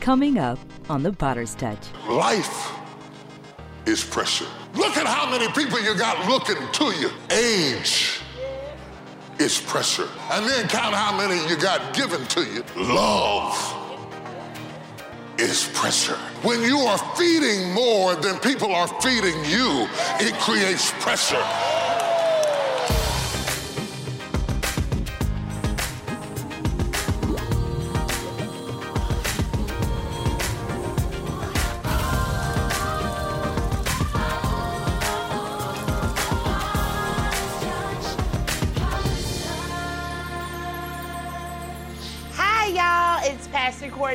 Coming up on The Potter's Touch. Life is pressure. Look at how many people you got looking to you. Age is pressure. And then count how many you got given to you. Love is pressure. When you are feeding more than people are feeding you, it creates pressure.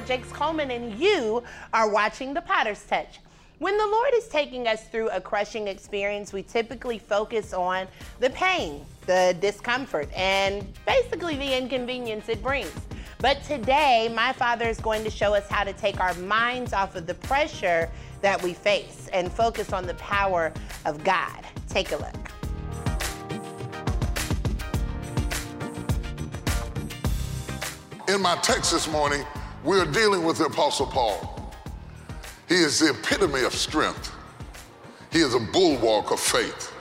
Jakes Coleman, and you are watching The Potter's Touch. When the Lord is taking us through a crushing experience, we typically focus on the pain, the discomfort, and basically the inconvenience it brings. But today, my Father is going to show us how to take our minds off of the pressure that we face and focus on the power of God. Take a look. In my text this morning, we are dealing with the Apostle Paul. He is the epitome of strength. He is a bulwark of faith.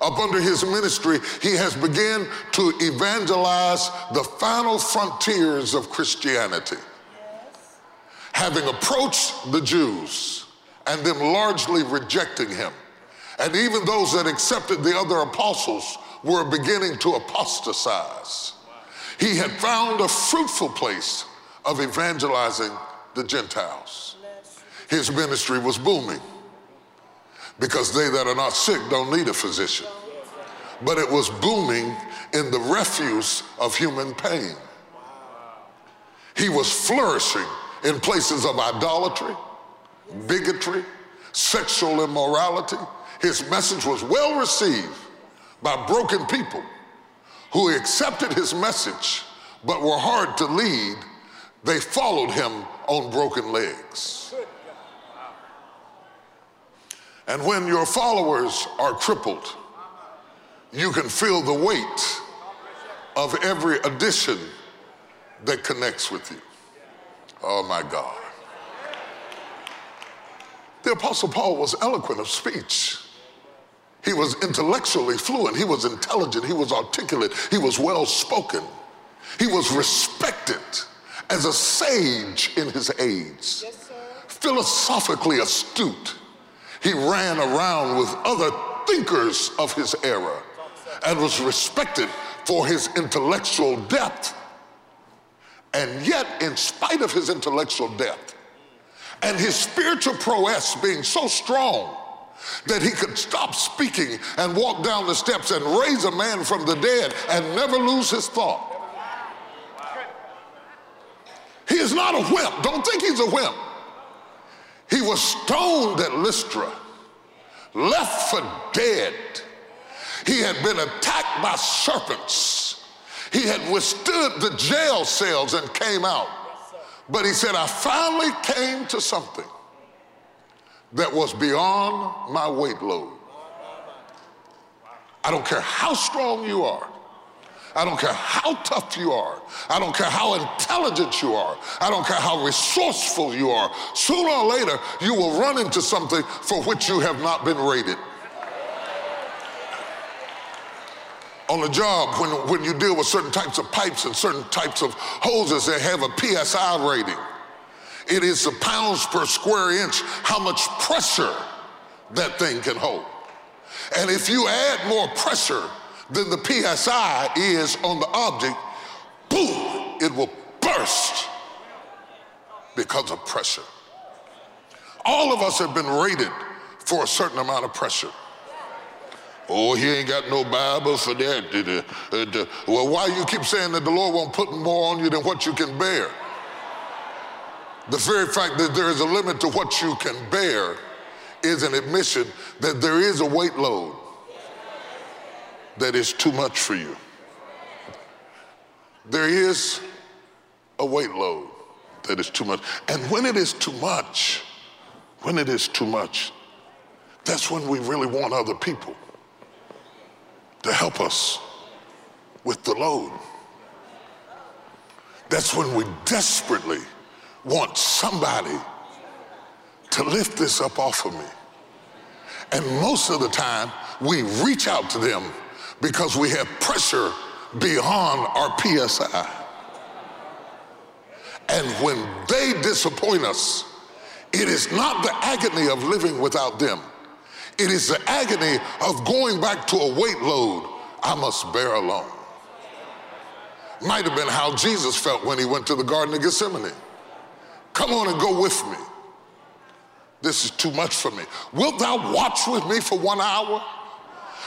Up under his ministry, he has begun to evangelize the final frontiers of Christianity. Having approached the Jews and them largely rejecting him, and even those that accepted the other apostles were beginning to apostatize. He had found a fruitful place of evangelizing the Gentiles. His ministry was booming because they that are not sick don't need a physician. But it was booming in the refuse of human pain. He was flourishing in places of idolatry, bigotry, sexual immorality. His message was well received by broken people who accepted his message but were hard to lead. They followed him on broken legs. And when your followers are crippled, you can feel the weight of every addition that connects with you. Oh my God. The Apostle Paul was eloquent of speech. He was intellectually fluent. He was intelligent. He was articulate. He was well spoken. He was respected as a sage in his age, philosophically astute. He ran around with other thinkers of his era and was respected for his intellectual depth. And yet, in spite of his intellectual depth and his spiritual prowess being so strong, that he could stop speaking and walk down the steps and raise a man from the dead and never lose his thought. He is not a wimp. Don't think he's a wimp. He was stoned at Lystra, left for dead. He had been attacked by serpents. He had withstood the jail cells and came out. But he said, I finally came to something that was beyond my weight load. I don't care how strong you are. I don't care how tough you are. I don't care how intelligent you are. I don't care how resourceful you are. Sooner or later, you will run into something for which you have not been rated. On the job, when, when you deal with certain types of pipes and certain types of hoses, they have a PSI rating. It is the pounds per square inch how much pressure that thing can hold. And if you add more pressure than the PSI is on the object, boom, it will burst because of pressure. All of us have been rated for a certain amount of pressure. Oh, he ain't got no Bible for that. Uh, well, why you keep saying that the Lord won't put more on you than what you can bear? The very fact that there is a limit to what you can bear is an admission that there is a weight load that is too much for you. There is a weight load that is too much. And when it is too much, when it is too much, that's when we really want other people to help us with the load. That's when we desperately want somebody to lift this up off of me. And most of the time, we reach out to them because we have pressure beyond our PSI. And when they disappoint us, it is not the agony of living without them. It is the agony of going back to a weight load I must bear alone. Might have been how Jesus felt when he went to the Garden of Gethsemane. Come on and go with me. This is too much for me. Wilt thou watch with me for one hour?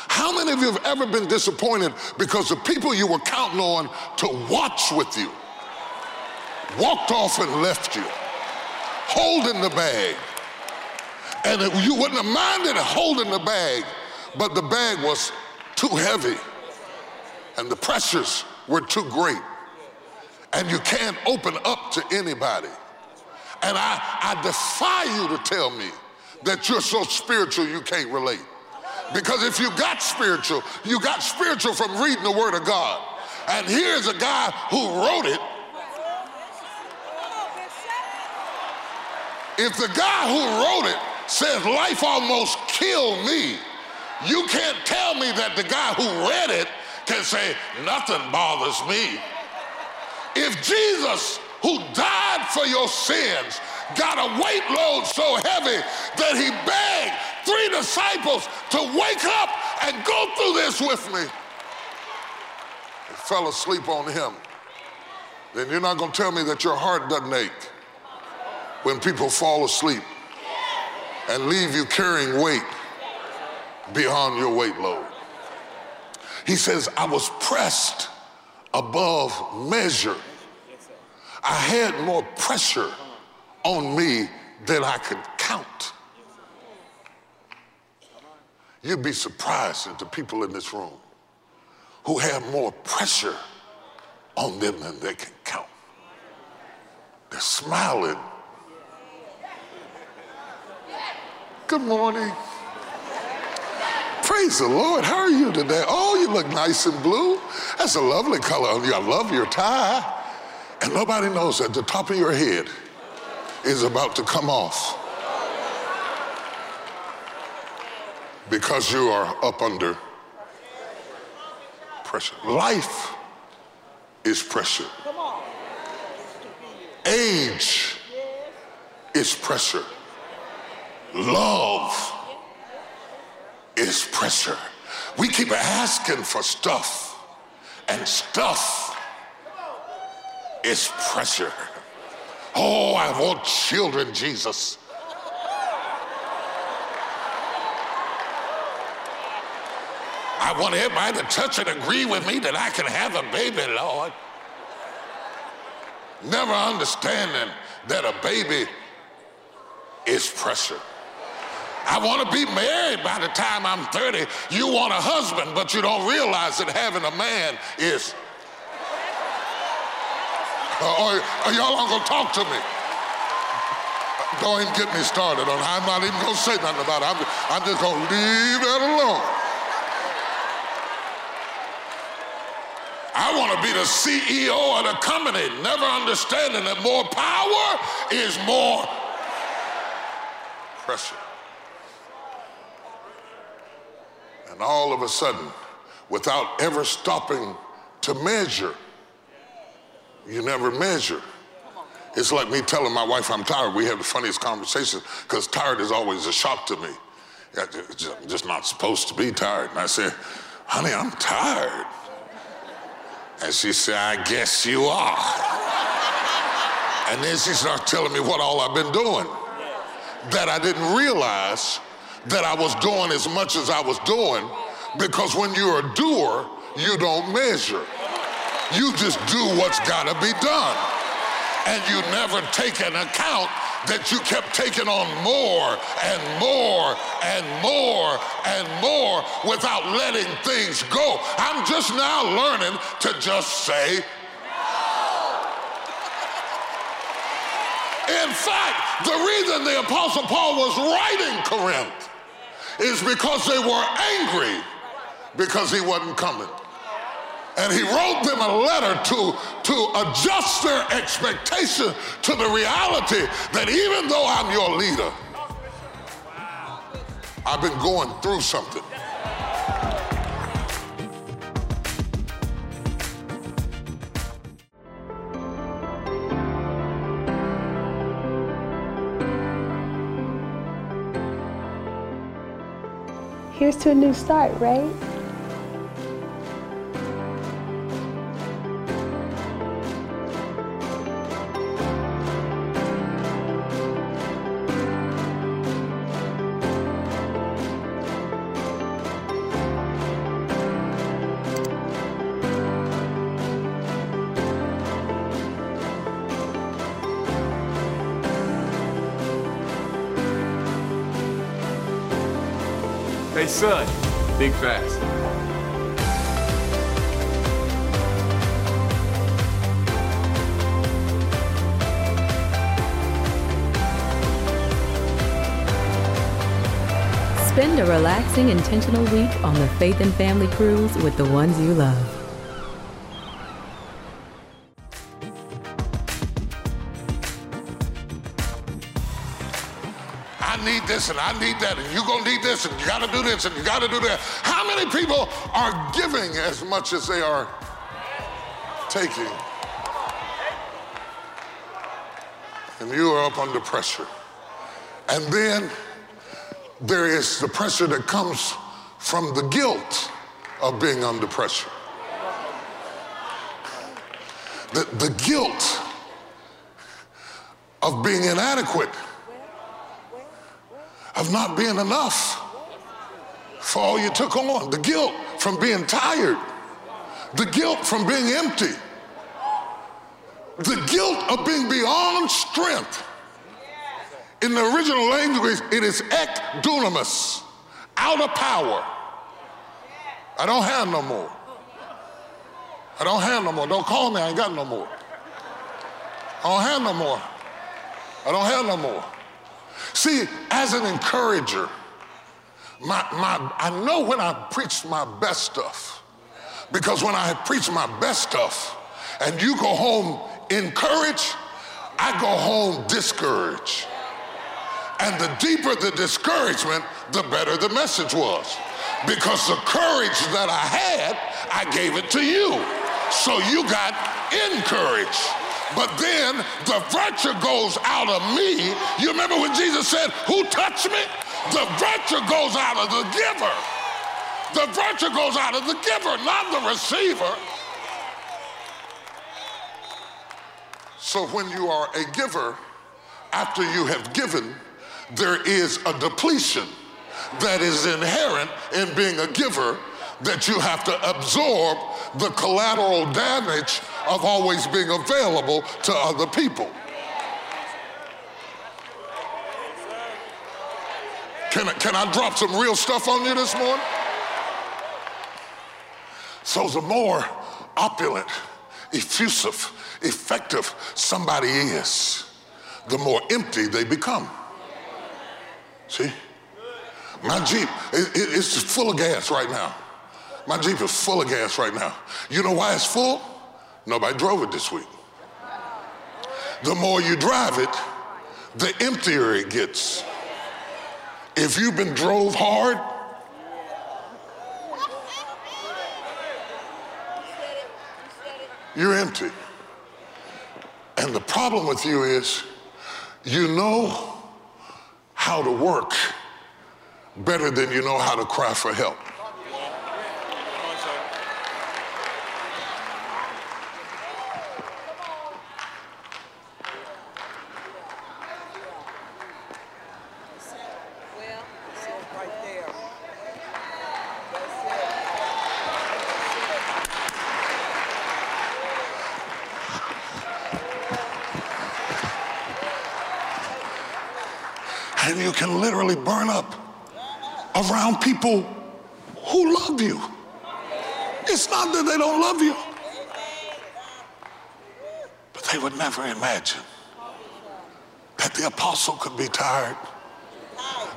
How many of you have ever been disappointed because the people you were counting on to watch with you walked off and left you, holding the bag? And you wouldn't have minded holding the bag, but the bag was too heavy and the pressures were too great. And you can't open up to anybody. And I, I defy you to tell me that you're so spiritual you can't relate. Because if you got spiritual, you got spiritual from reading the Word of God. And here's a guy who wrote it. If the guy who wrote it says life almost killed me, you can't tell me that the guy who read it can say nothing bothers me. If Jesus, who died for your sins, got a weight load so heavy that he begged three disciples to wake up and go through this with me. They fell asleep on him. Then you're not going to tell me that your heart doesn't ache when people fall asleep and leave you carrying weight beyond your weight load. He says, I was pressed above measure. I had more pressure on me than I could count. You'd be surprised at the people in this room who have more pressure on them than they can count. They're smiling. Good morning. Praise the Lord. How are you today? Oh, you look nice and blue. That's a lovely color on you. I love your tie. And nobody knows that the top of your head is about to come off because you are up under pressure. Life is pressure. Age is pressure. Love is pressure. We keep asking for stuff, and stuff is pressure. Oh, I want children, Jesus. I want everybody to touch and agree with me that I can have a baby, Lord. Never understanding that a baby is pressure. I want to be married by the time I'm 30. You want a husband, but you don't realize that having a man is y'all aren't gonna talk to me. Don't even get me started on I'm not even gonna say nothing about it. I'm, I'm just gonna leave that alone. I want to be the CEO of the company, never understanding that more power is more pressure. And all of a sudden, without ever stopping to measure, you never measure. It's like me telling my wife I'm tired. We have the funniest conversations because tired is always a shock to me. I'm just not supposed to be tired. And I said, honey, I'm tired. And she said, I guess you are. And then she started telling me what all I've been doing. That I didn't realize that I was doing as much as I was doing because when you're a doer, you don't measure. You just do what's got to be done. And you never take an account that you kept taking on more and more and more and more without letting things go. I'm just now learning to just say no. In fact, the reason the Apostle Paul was writing Corinth is because they were angry because he wasn't coming. And he wrote them a letter to, to adjust their expectation to the reality that even though I'm your leader, I've been going through something. Here's to a new start, right? Hey, son, big fast. Spend a relaxing, intentional week on the Faith and Family Cruise with the ones you love. This and I need that, and you're gonna need this, and you gotta do this, and you gotta do that. How many people are giving as much as they are taking? And you are up under pressure. And then there is the pressure that comes from the guilt of being under pressure. The, the guilt of being inadequate of not being enough for all you took on, the guilt from being tired, the guilt from being empty, the guilt of being beyond strength. In the original language, it is ek dunamis, out of power. I don't have no more. I don't have no more. Don't call me, I ain't got no more. I don't have no more. I don't have no more. See, as an encourager, my, my, I know when I preach my best stuff. Because when I preach my best stuff and you go home encouraged, I go home discouraged. And the deeper the discouragement, the better the message was. Because the courage that I had, I gave it to you. So you got encouraged. But then the virtue goes out of me. You remember when Jesus said, Who touched me? The virtue goes out of the giver. The virtue goes out of the giver, not the receiver. So when you are a giver, after you have given, there is a depletion that is inherent in being a giver that you have to absorb the collateral damage of always being available to other people. Can I, can I drop some real stuff on you this morning? So, the more opulent, effusive, effective somebody is, the more empty they become. See? My Jeep, it, it, it's full of gas right now. My Jeep is full of gas right now. You know why it's full? Nobody drove it this week. The more you drive it, the emptier it gets. If you've been drove hard, you're empty. And the problem with you is you know how to work better than you know how to cry for help. And you can literally burn up around people who love you. It's not that they don't love you, but they would never imagine that the apostle could be tired.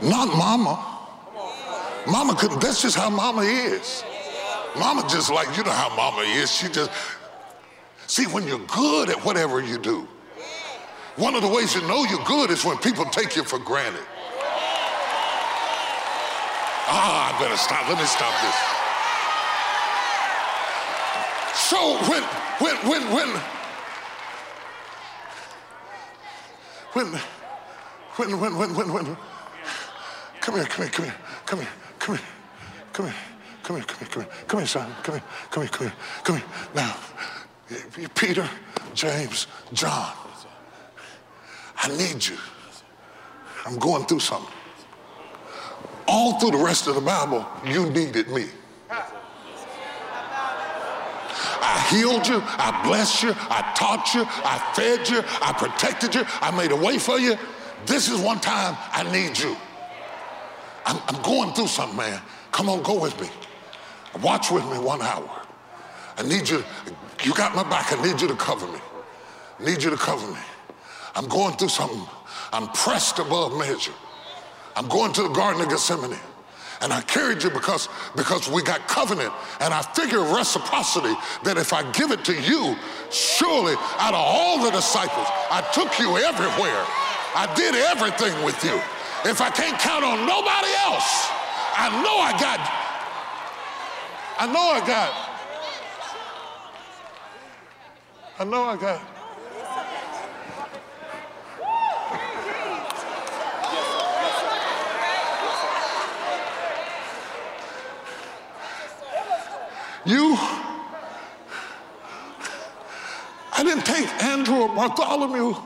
Not mama. Mama couldn't. that's just how mama is. Mama just like, you know how mama is. She just, see, when you're good at whatever you do, one of the ways you know you're good is when people take you for granted. Ah, I better stop. Let me stop this. So when, when, when, when, when, when, when, when, when, when, come here, come here, come here, come here, come here, come here, come here, come here, come here, come here, son, come here, come here, come here, come here. Now, Peter, James, John, I need you. I'm going through something. All through the rest of the Bible, you needed me. I healed you, I blessed you, I taught you, I fed you, I protected you, I made a way for you. This is one time I need you. I'm, I'm going through something, man. Come on, go with me. Watch with me one hour. I need you, you got my back. I need you to cover me. I need you to cover me. I'm going through something. I'm pressed above measure. I'm going to the Garden of Gethsemane. And I carried you because, because we got covenant. And I figure reciprocity that if I give it to you, surely out of all the disciples, I took you everywhere. I did everything with you. If I can't count on nobody else, I know I got, I know I got, I know I got. You, I didn't take Andrew or Bartholomew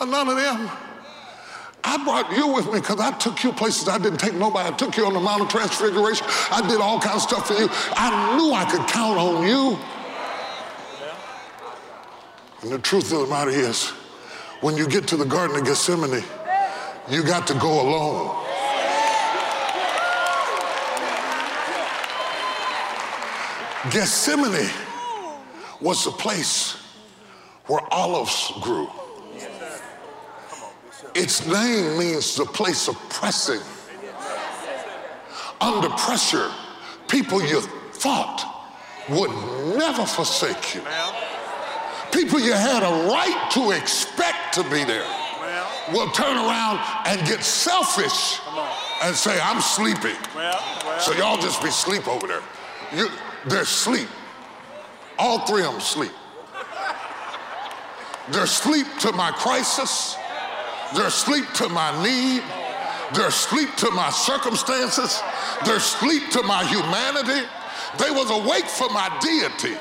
or none of them. I brought you with me because I took you places I didn't take nobody. I took you on the Mount of Transfiguration. I did all kinds of stuff for you. I knew I could count on you. And the truth of the matter is, when you get to the Garden of Gethsemane, you got to go alone. Gethsemane was the place where olives grew. Its name means the place of pressing. Under pressure, people you thought would never forsake you. People you had a right to expect to be there will turn around and get selfish and say, I'm sleeping. So y'all just be sleep over there. You, they're asleep. All three of them sleep. They're asleep to my crisis. They're asleep to my need. They're asleep to my circumstances. They're asleep to my humanity. They was awake for my deity,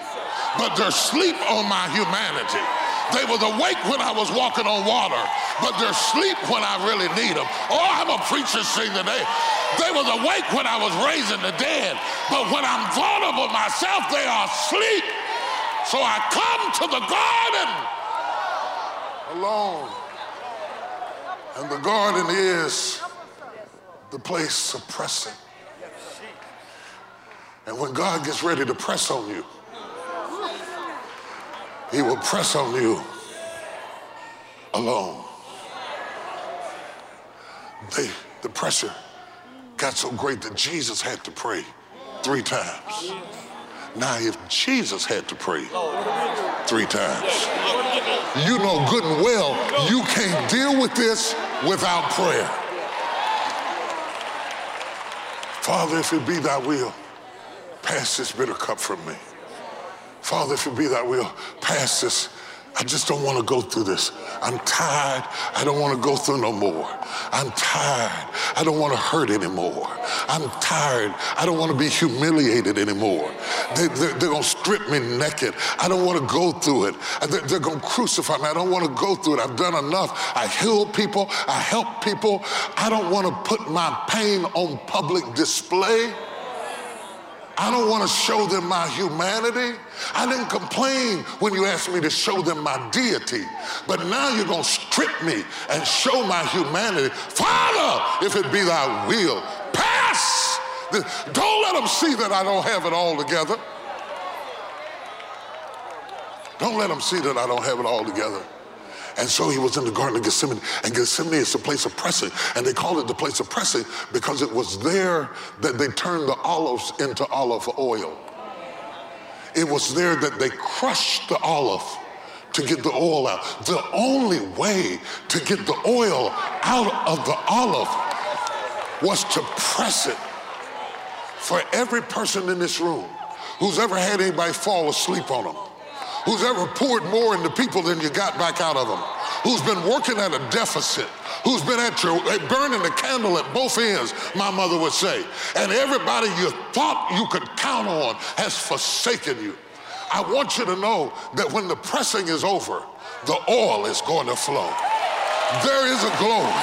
but they're asleep on my humanity. They was awake when I was walking on water, but they're asleep when I really need them. Oh, I'm a preacher sing today. They was awake when I was raising the dead, but when I'm vulnerable myself, they are asleep. So I come to the garden alone. And the garden is the place of pressing. And when God gets ready to press on you, he will press on you alone. They, the pressure got so great that Jesus had to pray three times. Now, if Jesus had to pray three times, you know good and well you can't deal with this without prayer. Father, if it be thy will, pass this bitter cup from me. Father, if it be thy will, pass this. I just don't want to go through this. I'm tired. I don't want to go through no more. I'm tired. I don't want to hurt anymore. I'm tired. I don't want to be humiliated anymore. They, are going to strip me naked. I don't want to go through it. They're, going to crucify me. I don't want to go through it. I've done enough. I heal people. I help people. I don't want to put my pain on public display. I don't want to show them my humanity. I didn't complain when you asked me to show them my deity. But now you're going to strip me and show my humanity. Father, if it be thy will, pass. Don't let them see that I don't have it all together. Don't let them see that I don't have it all together. And so he was in the Garden of Gethsemane. And Gethsemane is the place of pressing. And they called it the place of pressing because it was there that they turned the olives into olive oil. it was there that they crushed the olive to get the oil out. The only way to get the oil out of the olive was to press it. For every person in this room who's ever had anybody fall asleep on them, who's ever poured more into people than you got back out of them, who's been working at a deficit, who's been at your burning the candle at both ends, my mother would say. And everybody you thought you could count on has forsaken you. I want you to know that when the pressing is over, the oil is going to flow. There is a glory.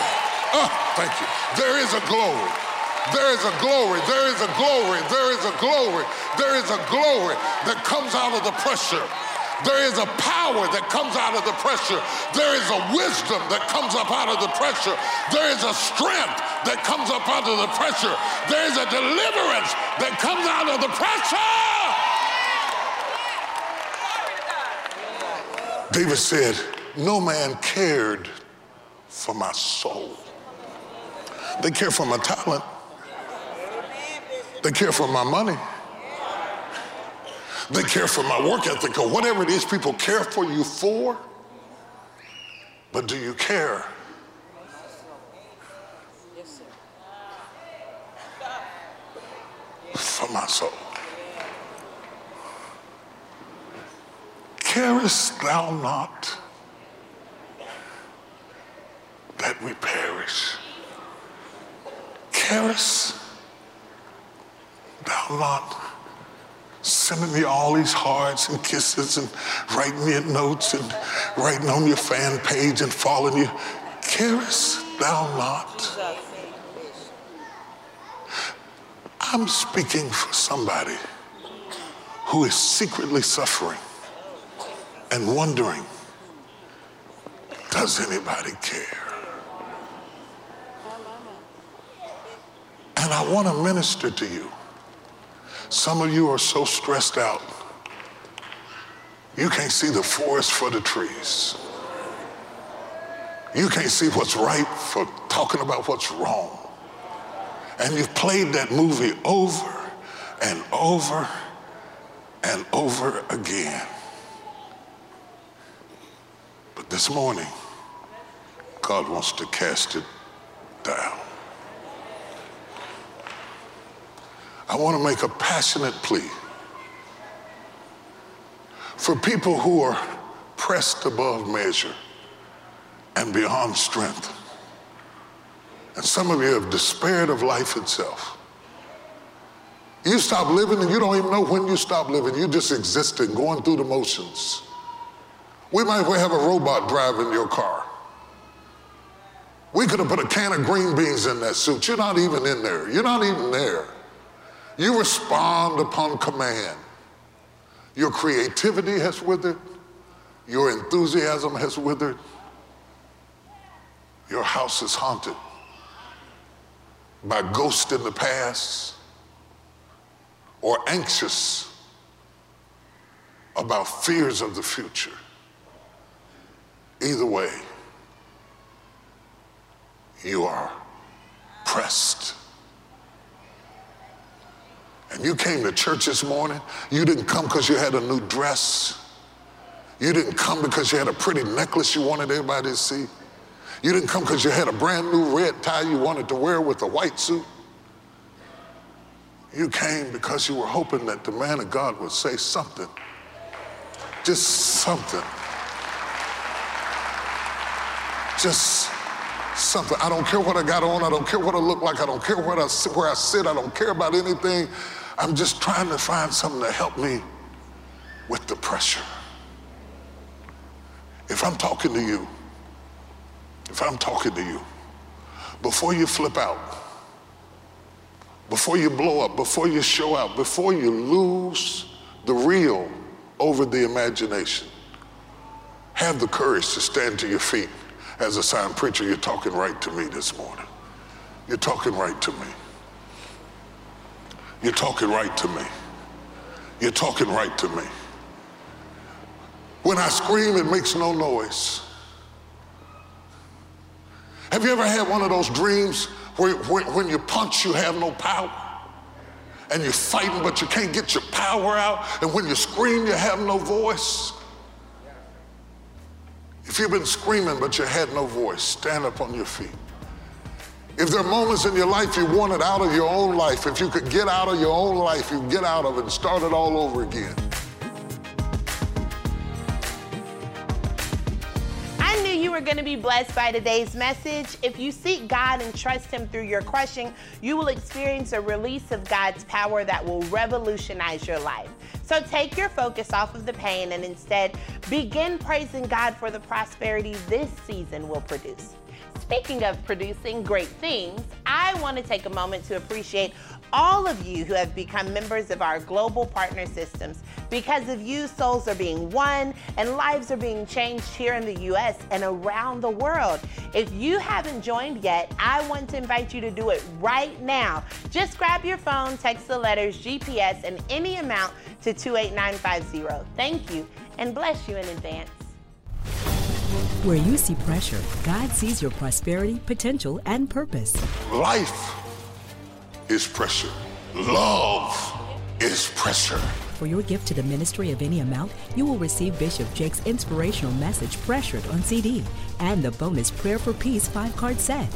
Oh, thank you. There is a glory. There is a glory. There is a glory. There is a glory. There is a glory that comes out of the pressure. There is a power that comes out of the pressure. There is a wisdom that comes up out of the pressure. There is a strength that comes up out of the pressure. There is a deliverance that comes out of the pressure. David said, No man cared for my soul. They care for my talent, they care for my money, they care for my work ethic, or whatever it is people care for you for. But do you care? For my soul. Carest thou not that we perish? Carest thou not sending me all these hearts and kisses and writing me notes and writing on your fan page and following you? Carest thou not? I'm speaking for somebody who is secretly suffering and wondering, does anybody care? And I want to minister to you. Some of you are so stressed out, you can't see the forest for the trees. You can't see what's right for talking about what's wrong. And you've played that movie over and over and over again. But this morning, God wants to cast it down. I want to make a passionate plea for people who are pressed above measure and beyond strength. And some of you have despaired of life itself. You stop living and you don't even know when you stop living. You're just existing, going through the motions. We might well have a robot driving your car. We could have put a can of green beans in that suit. You're not even in there. You're not even there. You respond upon command. Your creativity has withered. Your enthusiasm has withered. Your house is haunted by ghosts in the past or anxious about fears of the future. Either way, you are pressed. And you came to church this morning, you didn't come because you had a new dress. You didn't come because you had a pretty necklace you wanted everybody to see. You didn't come because you had a brand new red tie you wanted to wear with a white suit. You came because you were hoping that the man of God would say something. Just something. just something. I don't care what I got on. I don't care what I look like. I don't care I, where I sit. I don't care about anything. I'm just trying to find something to help me with the pressure. If I'm talking to you, if I'm talking to you, before you flip out, before you blow up, before you show out, before you lose the real over the imagination, have the courage to stand to your feet as a sign preacher, you're talking right to me this morning. You're talking right to me. You're talking right to me. You're talking right to me. When I scream, it makes no noise. Have you ever had one of those dreams where, when, when you punch, you have no power? and you're fighting, but you can't get your power out. And when you scream, you have no voice. If you've been screaming, but you had no voice, stand up on your feet. If there are moments in your life you wanted out of your own life, if you could get out of your own life, you get out of it and start it all over again. I knew you were going to be blessed by today's message. If you seek God and trust Him through your crushing, you will experience a release of God's power that will revolutionize your life. So take your focus off of the pain and instead begin praising God for the prosperity this season will produce. Speaking of producing great things, I want to take a moment to appreciate all of you who have become members of our global partner systems. Because of you, souls are being won and lives are being changed here in the U.S. and around the world. If you haven't joined yet, I want to invite you to do it right now. Just grab your phone, text the letters GPS and any amount to 28950. Thank you and bless you in advance. Where you see pressure, God sees your prosperity, potential, and purpose. Life is pressure. Love is pressure. For your gift to the ministry of any amount, you will receive Bishop Jakes' inspirational message, Pressured, on CD, and the bonus Prayer for Peace five card set.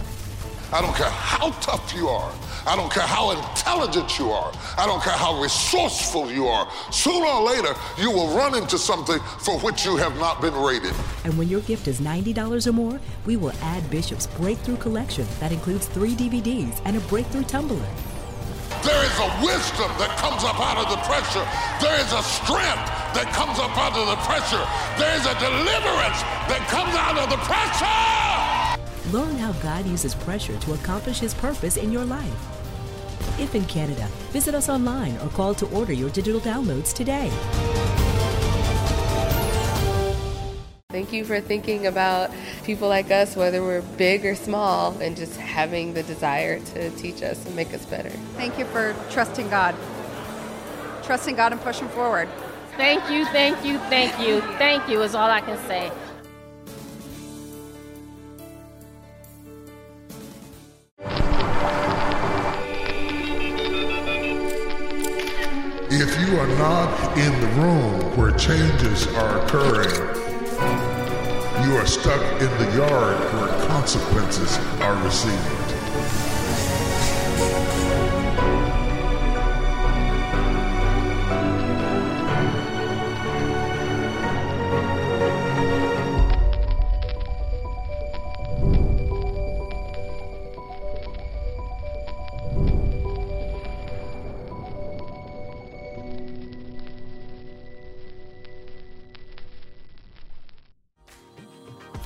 I don't care how tough you are. I don't care how intelligent you are. I don't care how resourceful you are. Sooner or later, you will run into something for which you have not been rated. And when your gift is $90 or more, we will add Bishop's Breakthrough Collection that includes three DVDs and a breakthrough tumbler. There is a wisdom that comes up out of the pressure. There is a strength that comes up out of the pressure. There is a deliverance that comes out of the pressure. Learn how God uses pressure to accomplish His purpose in your life. If in Canada, visit us online or call to order your digital downloads today. Thank you for thinking about people like us, whether we're big or small, and just having the desire to teach us and make us better. Thank you for trusting God. Trusting God and pushing forward. Thank you, thank you, thank you, thank you is all I can say. You are not in the room where changes are occurring, you are stuck in the yard where consequences are received.